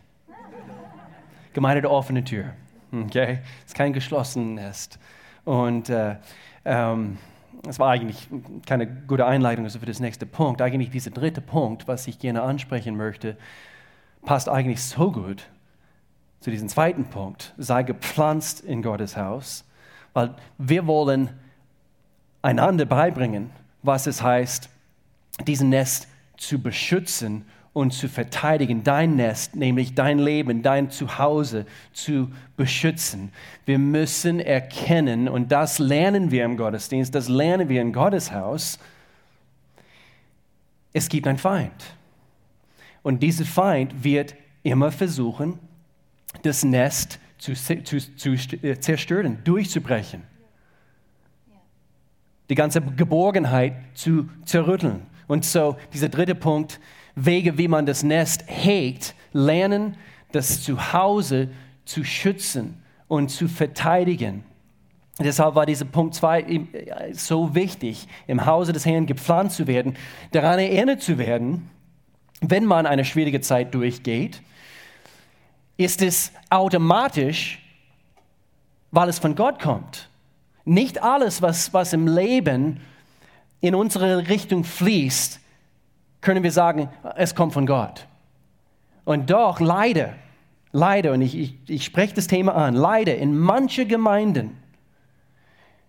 Gemeinde der offenen Tür. Okay? Es ist kein geschlossenes Nest. Und äh, ähm, das war eigentlich keine gute Einleitung für das nächste Punkt. Eigentlich dieser dritte Punkt, was ich gerne ansprechen möchte, passt eigentlich so gut zu diesem zweiten Punkt. Sei gepflanzt in Gottes Haus, weil wir wollen einander beibringen, was es heißt, diesen Nest zu beschützen und zu verteidigen, dein Nest, nämlich dein Leben, dein Zuhause zu beschützen. Wir müssen erkennen, und das lernen wir im Gottesdienst, das lernen wir im Gotteshaus, es gibt einen Feind. Und dieser Feind wird immer versuchen, das Nest zu, zu, zu zerstören, durchzubrechen. Die ganze Geborgenheit zu zerrütteln. Und so, dieser dritte Punkt, Wege, wie man das Nest hegt, lernen, das Zuhause zu schützen und zu verteidigen. Deshalb war dieser Punkt 2 so wichtig, im Hause des Herrn gepflanzt zu werden, daran erinnert zu werden, wenn man eine schwierige Zeit durchgeht, ist es automatisch, weil es von Gott kommt. Nicht alles, was, was im Leben in unsere Richtung fließt, können wir sagen, es kommt von Gott. Und doch, leider, leider, und ich, ich, ich spreche das Thema an, leider in manchen Gemeinden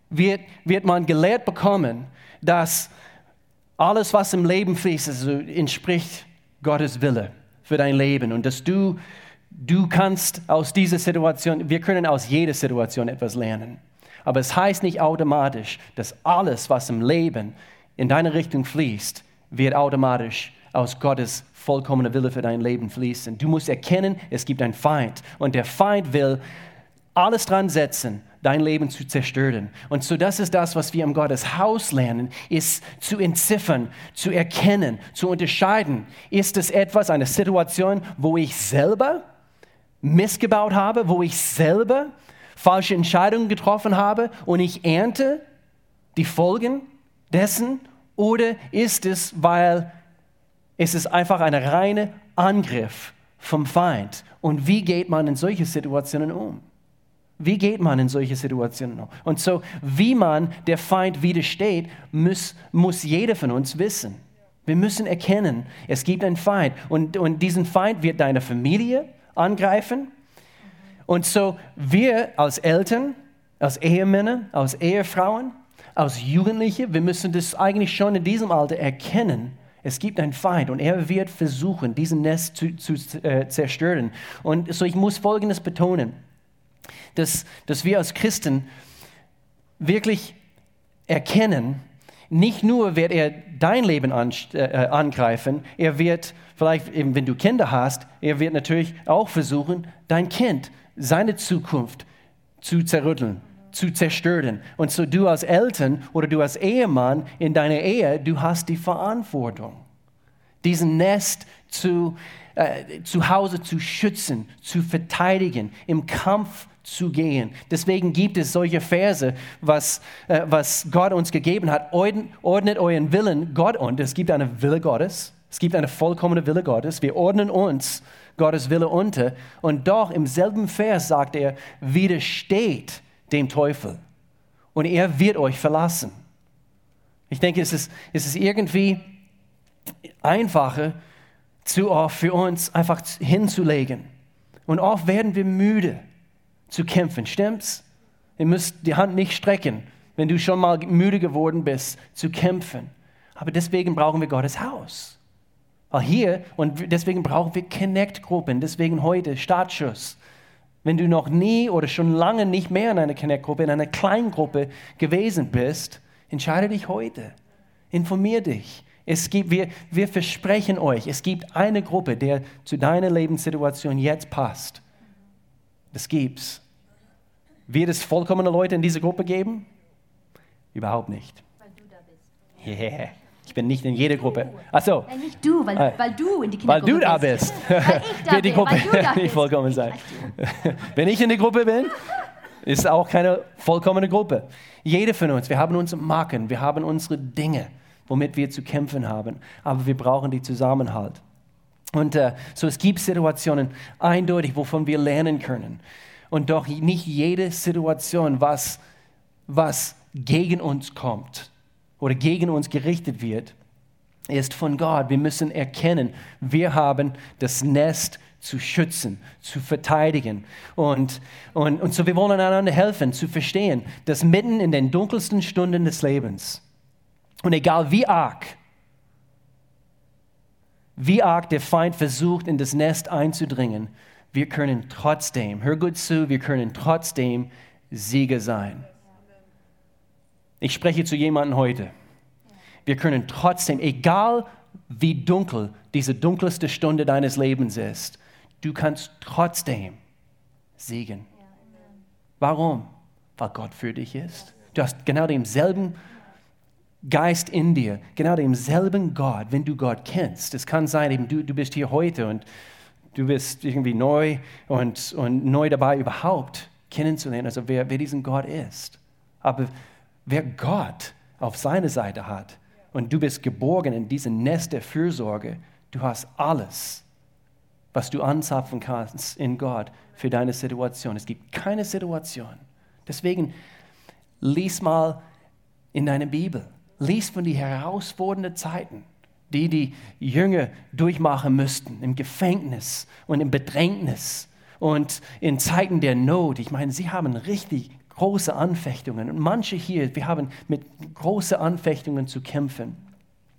wird, wird man gelehrt bekommen, dass alles, was im Leben fließt, also entspricht Gottes Wille für dein Leben und dass du, du kannst aus dieser Situation, wir können aus jeder Situation etwas lernen. Aber es heißt nicht automatisch, dass alles, was im Leben in deine Richtung fließt, wird automatisch aus Gottes vollkommener Wille für dein Leben fließen. Du musst erkennen, es gibt einen Feind und der Feind will alles dran setzen, dein Leben zu zerstören. Und so das ist das, was wir im Gottes Haus lernen, ist zu entziffern, zu erkennen, zu unterscheiden. Ist es etwas, eine Situation, wo ich selber missgebaut habe, wo ich selber falsche Entscheidungen getroffen habe und ich ernte die Folgen dessen? Oder ist es, weil es ist einfach ein reiner Angriff vom Feind? Und wie geht man in solche Situationen um? Wie geht man in solche Situationen um? Und so, wie man der Feind widersteht, muss, muss jeder von uns wissen. Wir müssen erkennen, es gibt einen Feind. Und, und diesen Feind wird deine Familie angreifen. Und so, wir als Eltern, als Ehemänner, als Ehefrauen, als Jugendliche, wir müssen das eigentlich schon in diesem Alter erkennen. Es gibt einen Feind und er wird versuchen, diesen Nest zu, zu äh, zerstören. Und so, ich muss Folgendes betonen dass, dass wir als Christen wirklich erkennen, nicht nur wird er dein Leben an, äh, angreifen, er wird vielleicht, eben, wenn du Kinder hast, er wird natürlich auch versuchen, dein Kind, seine Zukunft zu zerrütteln, zu zerstören. Und so du als Eltern oder du als Ehemann in deiner Ehe, du hast die Verantwortung, diesen Nest zu, äh, zu Hause zu schützen, zu verteidigen, im Kampf zu gehen. Deswegen gibt es solche Verse, was, äh, was Gott uns gegeben hat. Ordnet euren Willen Gott und es gibt eine Wille Gottes. Es gibt eine vollkommene Wille Gottes. Wir ordnen uns Gottes Wille unter. Und doch im selben Vers sagt er, widersteht dem Teufel und er wird euch verlassen. Ich denke, es ist, es ist irgendwie einfacher, zu oft für uns einfach hinzulegen. Und oft werden wir müde zu kämpfen, stimmt's? Ihr müsst die Hand nicht strecken, wenn du schon mal müde geworden bist, zu kämpfen. Aber deswegen brauchen wir Gottes Haus. Weil hier, und deswegen brauchen wir Connect-Gruppen, deswegen heute Startschuss. Wenn du noch nie oder schon lange nicht mehr in einer Connect-Gruppe, in einer Kleingruppe gewesen bist, entscheide dich heute. Informier dich. Es gibt, wir, wir versprechen euch, es gibt eine Gruppe, der zu deiner Lebenssituation jetzt passt. Das gibt's. Wird es vollkommene Leute in dieser Gruppe geben? Überhaupt nicht. Weil du da bist. Yeah. Ich bin nicht in jeder Gruppe. Achso. Nein, nicht du, weil, äh, weil du in die Kindergruppe Weil du da bist. weil ich da Wird die Gruppe weil du nicht vollkommen sein. Wenn ich in der Gruppe bin, ist auch keine vollkommene Gruppe. Jeder von uns, wir haben unsere Marken, wir haben unsere Dinge, womit wir zu kämpfen haben. Aber wir brauchen die Zusammenhalt. Und äh, so es gibt Situationen eindeutig, wovon wir lernen können. Und doch nicht jede Situation, was, was gegen uns kommt oder gegen uns gerichtet wird, ist von Gott. Wir müssen erkennen, wir haben das Nest zu schützen, zu verteidigen. Und, und, und so wir wollen einander helfen, zu verstehen, dass mitten in den dunkelsten Stunden des Lebens und egal wie arg wie arg der Feind versucht, in das Nest einzudringen, wir können trotzdem, hör gut zu, wir können trotzdem Sieger sein. Ich spreche zu jemandem heute. Wir können trotzdem, egal wie dunkel diese dunkelste Stunde deines Lebens ist, du kannst trotzdem siegen. Warum? Weil Gott für dich ist. Du hast genau denselben Geist in dir, genau demselben Gott, wenn du Gott kennst. Es kann sein, eben du, du bist hier heute und du bist irgendwie neu und, und neu dabei überhaupt kennenzulernen, also wer, wer diesen Gott ist. Aber wer Gott auf seiner Seite hat und du bist geborgen in diesem Nest der Fürsorge, du hast alles, was du anzapfen kannst in Gott für deine Situation. Es gibt keine Situation. Deswegen lies mal in deine Bibel. Lies von den herausfordernden Zeiten, die die Jünger durchmachen müssten, im Gefängnis und im Bedrängnis und in Zeiten der Not. Ich meine, sie haben richtig große Anfechtungen. Und manche hier, wir haben mit großen Anfechtungen zu kämpfen.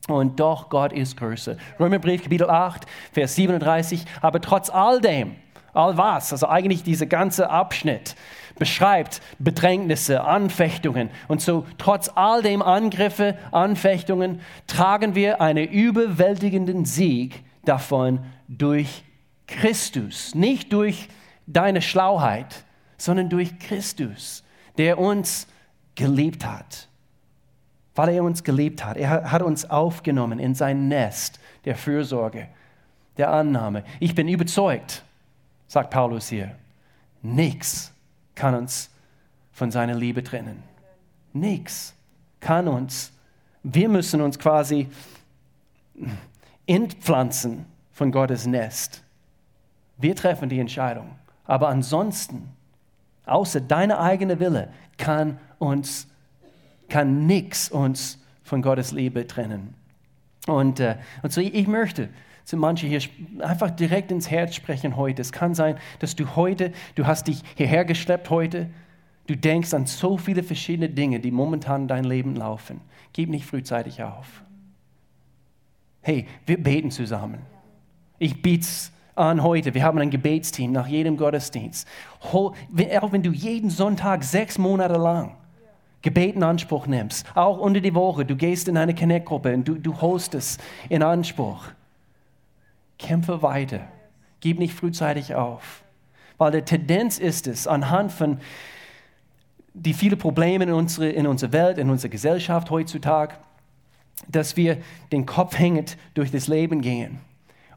Und doch, Gott ist größer. Römerbrief, Kapitel 8, Vers 37. Aber trotz all dem, all was, also eigentlich dieser ganze Abschnitt, beschreibt Bedrängnisse, Anfechtungen. Und so trotz all dem Angriffe, Anfechtungen, tragen wir einen überwältigenden Sieg davon durch Christus. Nicht durch deine Schlauheit, sondern durch Christus der uns geliebt hat. Weil er uns geliebt hat. Er hat uns aufgenommen in sein Nest der Fürsorge, der Annahme. Ich bin überzeugt, sagt Paulus hier, nichts kann uns von seiner Liebe trennen. Nichts kann uns. Wir müssen uns quasi entpflanzen von Gottes Nest. Wir treffen die Entscheidung. Aber ansonsten außer deiner eigene Wille kann uns, kann nichts uns von Gottes Liebe trennen. Und, äh, und so ich möchte zu manchen hier einfach direkt ins Herz sprechen heute. Es kann sein, dass du heute, du hast dich hierher geschleppt heute, du denkst an so viele verschiedene Dinge, die momentan in dein Leben laufen. Gib nicht frühzeitig auf. Hey, wir beten zusammen. Ich biete an heute. Wir haben ein Gebetsteam nach jedem Gottesdienst. Auch wenn du jeden Sonntag sechs Monate lang Gebet in Anspruch nimmst, auch unter die Woche, du gehst in eine Connect-Gruppe und du, du es in Anspruch. Kämpfe weiter. Gib nicht frühzeitig auf. Weil die Tendenz ist es, anhand von die vielen Probleme in, unsere, in unserer Welt, in unserer Gesellschaft heutzutage, dass wir den Kopf hängend durch das Leben gehen.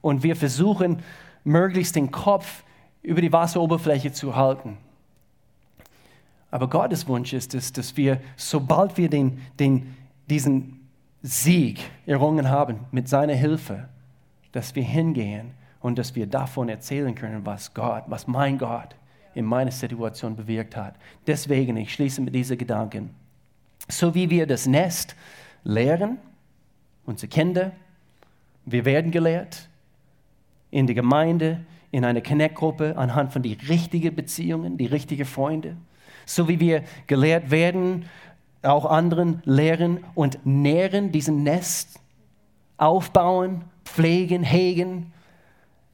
Und wir versuchen, möglichst den Kopf über die Wasseroberfläche zu halten. Aber Gottes Wunsch ist es, dass wir, sobald wir den, den, diesen Sieg errungen haben mit seiner Hilfe, dass wir hingehen und dass wir davon erzählen können, was Gott, was mein Gott in meiner Situation bewirkt hat. Deswegen, ich schließe mit diesen Gedanken. So wie wir das Nest lehren, unsere Kinder, wir werden gelehrt, in der Gemeinde, in einer Connect-Gruppe, anhand von den richtigen Beziehungen, die richtigen Freunde. So wie wir gelehrt werden, auch anderen lehren und nähren diesen Nest, aufbauen, pflegen, hegen.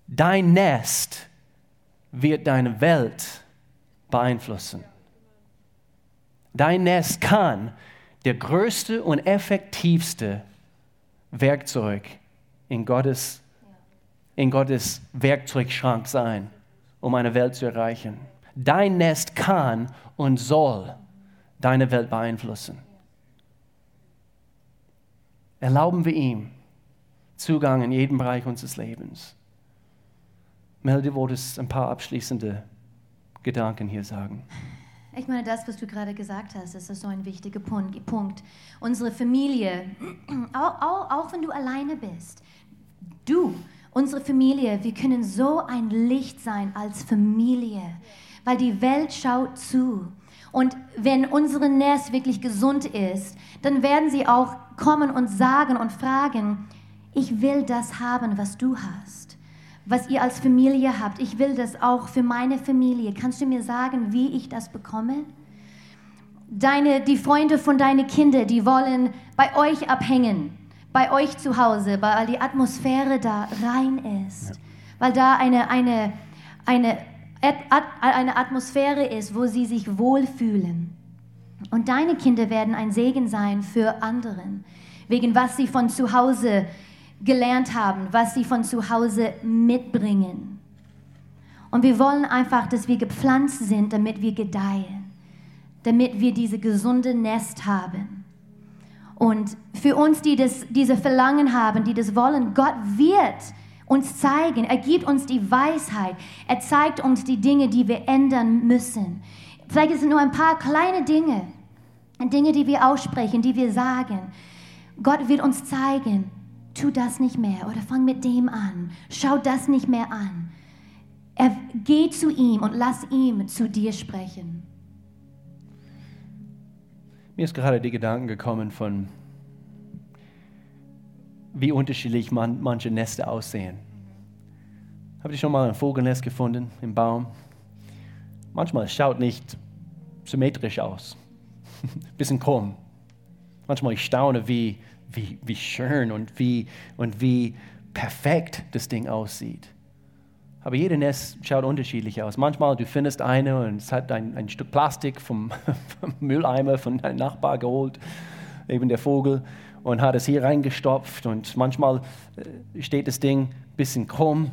Dein Nest wird deine Welt beeinflussen. Dein Nest kann der größte und effektivste Werkzeug in Gottes in Gottes Werkzeugschrank sein, um eine Welt zu erreichen. Dein Nest kann und soll deine Welt beeinflussen. Erlauben wir ihm Zugang in jeden Bereich unseres Lebens. Melde, wolltest ein paar abschließende Gedanken hier sagen. Ich meine, das, was du gerade gesagt hast, das ist so ein wichtiger Punkt. Unsere Familie, auch, auch, auch wenn du alleine bist, du Unsere Familie, wir können so ein Licht sein als Familie, weil die Welt schaut zu. Und wenn unsere Nest wirklich gesund ist, dann werden sie auch kommen und sagen und fragen, ich will das haben, was du hast, was ihr als Familie habt. Ich will das auch für meine Familie. Kannst du mir sagen, wie ich das bekomme? Deine, die Freunde von deinen Kindern, die wollen bei euch abhängen bei euch zu Hause, weil die Atmosphäre da rein ist, ja. weil da eine, eine, eine, eine Atmosphäre ist, wo sie sich wohlfühlen. Und deine Kinder werden ein Segen sein für anderen, wegen was sie von zu Hause gelernt haben, was sie von zu Hause mitbringen. Und wir wollen einfach, dass wir gepflanzt sind, damit wir gedeihen, damit wir diese gesunde Nest haben. Und für uns, die das, diese Verlangen haben, die das wollen, Gott wird uns zeigen. Er gibt uns die Weisheit. Er zeigt uns die Dinge, die wir ändern müssen. Vielleicht sind nur ein paar kleine Dinge, Dinge, die wir aussprechen, die wir sagen. Gott wird uns zeigen, tu das nicht mehr oder fang mit dem an, schau das nicht mehr an. Er, geh zu ihm und lass ihm zu dir sprechen. Mir ist gerade die Gedanken gekommen von, wie unterschiedlich man, manche Nester aussehen. Habt ihr schon mal ein Vogelnest gefunden im Baum? Manchmal schaut nicht symmetrisch aus. Bisschen krumm. Manchmal ich staune, wie, wie, wie schön und wie, und wie perfekt das Ding aussieht. Aber jede Nest schaut unterschiedlich aus. Manchmal du findest eine und es hat ein, ein Stück Plastik vom, vom Mülleimer von deinem Nachbar geholt, eben der Vogel, und hat es hier reingestopft. Und manchmal äh, steht das Ding ein bisschen krumm.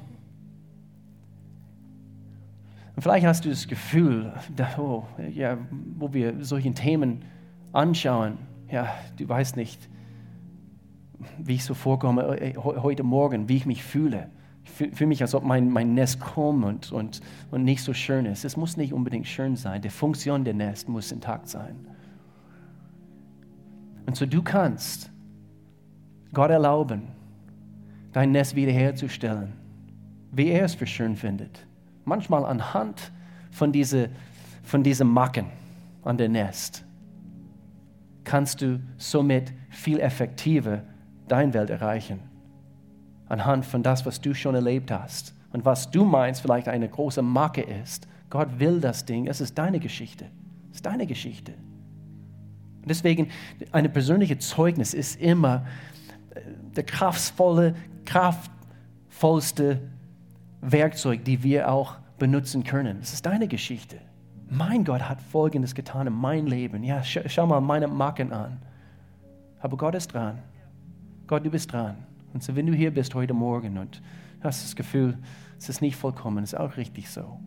Und vielleicht hast du das Gefühl, oh, ja, wo wir solche Themen anschauen, ja, du weißt nicht, wie ich so vorkomme äh, heute Morgen, wie ich mich fühle. Ich fühle mich, als ob mein, mein Nest krumm und, und, und nicht so schön ist. Es muss nicht unbedingt schön sein. Die Funktion der Nest muss intakt sein. Und so du kannst Gott erlauben, dein Nest wiederherzustellen, wie er es für schön findet. Manchmal anhand von diesen von diese Macken an der Nest kannst du somit viel effektiver dein Welt erreichen. Anhand von das, was du schon erlebt hast und was du meinst vielleicht eine große Macke ist. Gott will das Ding, es ist deine Geschichte. Es ist deine Geschichte. Und deswegen, eine persönliche Zeugnis ist immer äh, der kraftvolle, kraftvollste Werkzeug, die wir auch benutzen können. Es ist deine Geschichte mein Gott hat Folgendes getan in meinem Leben. Ja, schau, mal meine Macken an. Aber Gott ist dran. Gott, du bist dran. Und so, wenn du hier bist heute Morgen und hast das Gefühl, es ist nicht vollkommen, ist auch richtig so.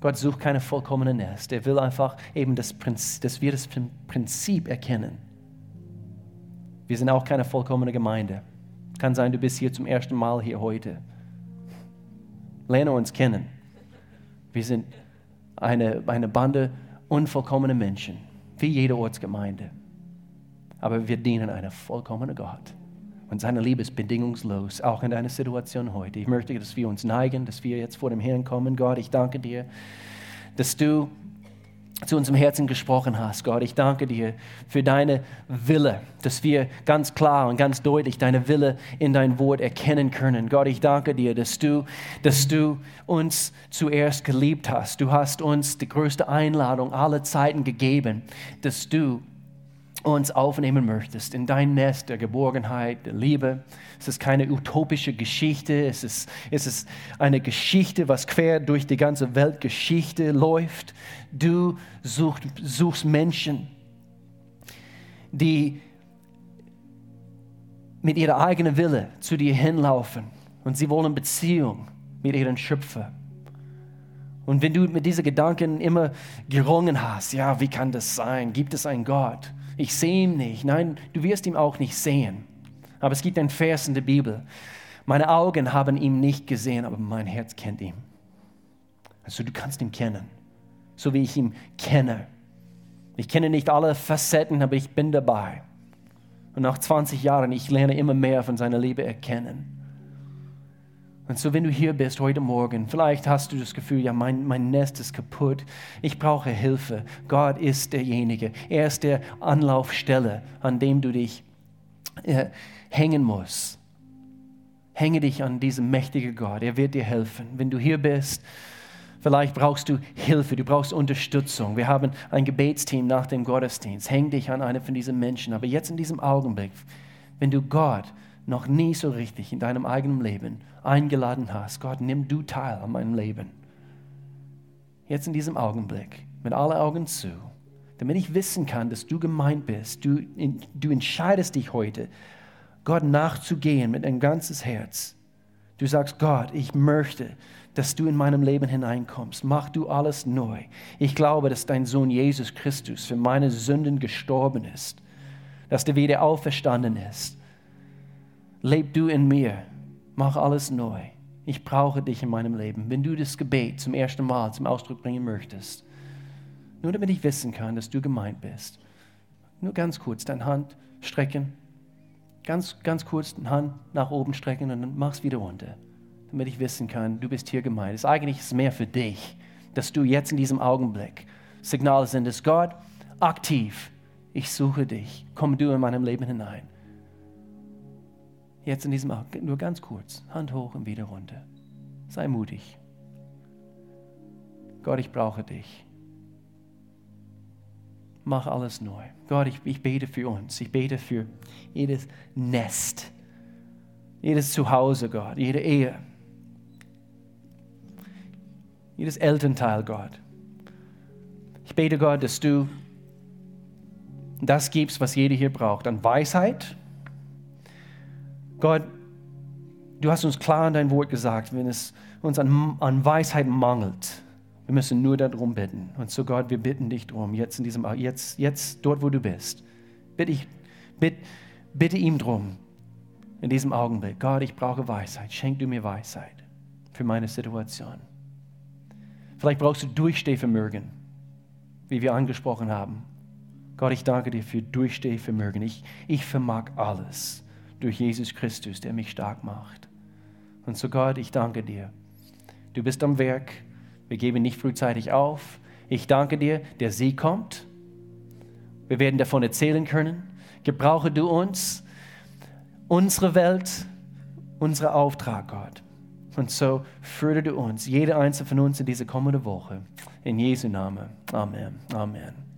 Gott sucht keine vollkommene Nest. Er will einfach eben, das Prinzip, dass wir das Prinzip erkennen. Wir sind auch keine vollkommene Gemeinde. Kann sein, du bist hier zum ersten Mal hier heute. Lerne uns kennen. Wir sind eine, eine Bande unvollkommener Menschen, wie jede Ortsgemeinde. Aber wir dienen einem vollkommenen Gott. Und seine Liebe ist bedingungslos, auch in deiner Situation heute. Ich möchte, dass wir uns neigen, dass wir jetzt vor dem Herrn kommen. Gott, ich danke dir, dass du zu unserem Herzen gesprochen hast, Gott. Ich danke dir für deine Wille, dass wir ganz klar und ganz deutlich deine Wille in dein Wort erkennen können. Gott, ich danke dir, dass du, dass du uns zuerst geliebt hast. Du hast uns die größte Einladung aller Zeiten gegeben, dass du uns aufnehmen möchtest in dein Nest der Geborgenheit, der Liebe. Es ist keine utopische Geschichte, es ist, es ist eine Geschichte, was quer durch die ganze Weltgeschichte läuft. Du suchst, suchst Menschen, die mit ihrer eigenen Wille zu dir hinlaufen und sie wollen Beziehung mit ihrem Schöpfer. Und wenn du mit diesen Gedanken immer gerungen hast, ja, wie kann das sein? Gibt es einen Gott? Ich sehe ihn nicht. Nein, du wirst ihn auch nicht sehen. Aber es gibt einen Vers in der Bibel. Meine Augen haben ihn nicht gesehen, aber mein Herz kennt ihn. Also du kannst ihn kennen, so wie ich ihn kenne. Ich kenne nicht alle Facetten, aber ich bin dabei. Und nach 20 Jahren, ich lerne immer mehr von seiner Liebe erkennen. Und so, wenn du hier bist heute Morgen, vielleicht hast du das Gefühl, ja, mein, mein Nest ist kaputt, ich brauche Hilfe. Gott ist derjenige. Er ist der Anlaufstelle, an dem du dich äh, hängen musst. Hänge dich an diesem mächtigen Gott. Er wird dir helfen. Wenn du hier bist, vielleicht brauchst du Hilfe, du brauchst Unterstützung. Wir haben ein Gebetsteam nach dem Gottesdienst. Häng dich an einen von diesen Menschen. Aber jetzt in diesem Augenblick, wenn du Gott noch nie so richtig in deinem eigenen Leben eingeladen hast, Gott, nimm du teil an meinem Leben. Jetzt in diesem Augenblick, mit allen Augen zu, damit ich wissen kann, dass du gemeint bist, du, du entscheidest dich heute, Gott nachzugehen mit dein ganzes Herz. Du sagst, Gott, ich möchte, dass du in meinem Leben hineinkommst. Mach du alles neu. Ich glaube, dass dein Sohn Jesus Christus für meine Sünden gestorben ist, dass der wieder auferstanden ist leb du in mir, mach alles neu. Ich brauche dich in meinem Leben. Wenn du das Gebet zum ersten Mal zum Ausdruck bringen möchtest, nur damit ich wissen kann, dass du gemeint bist, nur ganz kurz deine Hand strecken. Ganz, ganz kurz die Hand nach oben strecken und dann mach's wieder runter, damit ich wissen kann, du bist hier gemeint. Es ist eigentlich mehr für dich, dass du jetzt in diesem Augenblick Signale sendest. Gott, aktiv, ich suche dich. Komm du in meinem Leben hinein. Jetzt in diesem Augenblick, nur ganz kurz, Hand hoch und wieder runter. Sei mutig. Gott, ich brauche dich. Mach alles neu. Gott, ich, ich bete für uns. Ich bete für jedes Nest, jedes Zuhause, Gott, jede Ehe, jedes Elternteil, Gott. Ich bete, Gott, dass du das gibst, was jeder hier braucht, an Weisheit. Gott, du hast uns klar in dein Wort gesagt, wenn es uns an, an Weisheit mangelt, wir müssen nur darum bitten. Und so Gott, wir bitten dich darum, jetzt in diesem, jetzt, jetzt dort, wo du bist. Bitte, ich, bitte, bitte ihm darum, in diesem Augenblick. Gott, ich brauche Weisheit. Schenk du mir Weisheit für meine Situation. Vielleicht brauchst du Durchstehvermögen, wie wir angesprochen haben. Gott, ich danke dir für Durchstehvermögen. Ich, ich vermag alles durch Jesus Christus, der mich stark macht. Und so Gott, ich danke dir. Du bist am Werk. Wir geben nicht frühzeitig auf. Ich danke dir, der Sieg kommt. Wir werden davon erzählen können. Gebrauche du uns, unsere Welt, unseren Auftrag, Gott. Und so fördere du uns, jeder einzelne von uns in dieser kommenden Woche. In Jesu Namen. Amen. Amen.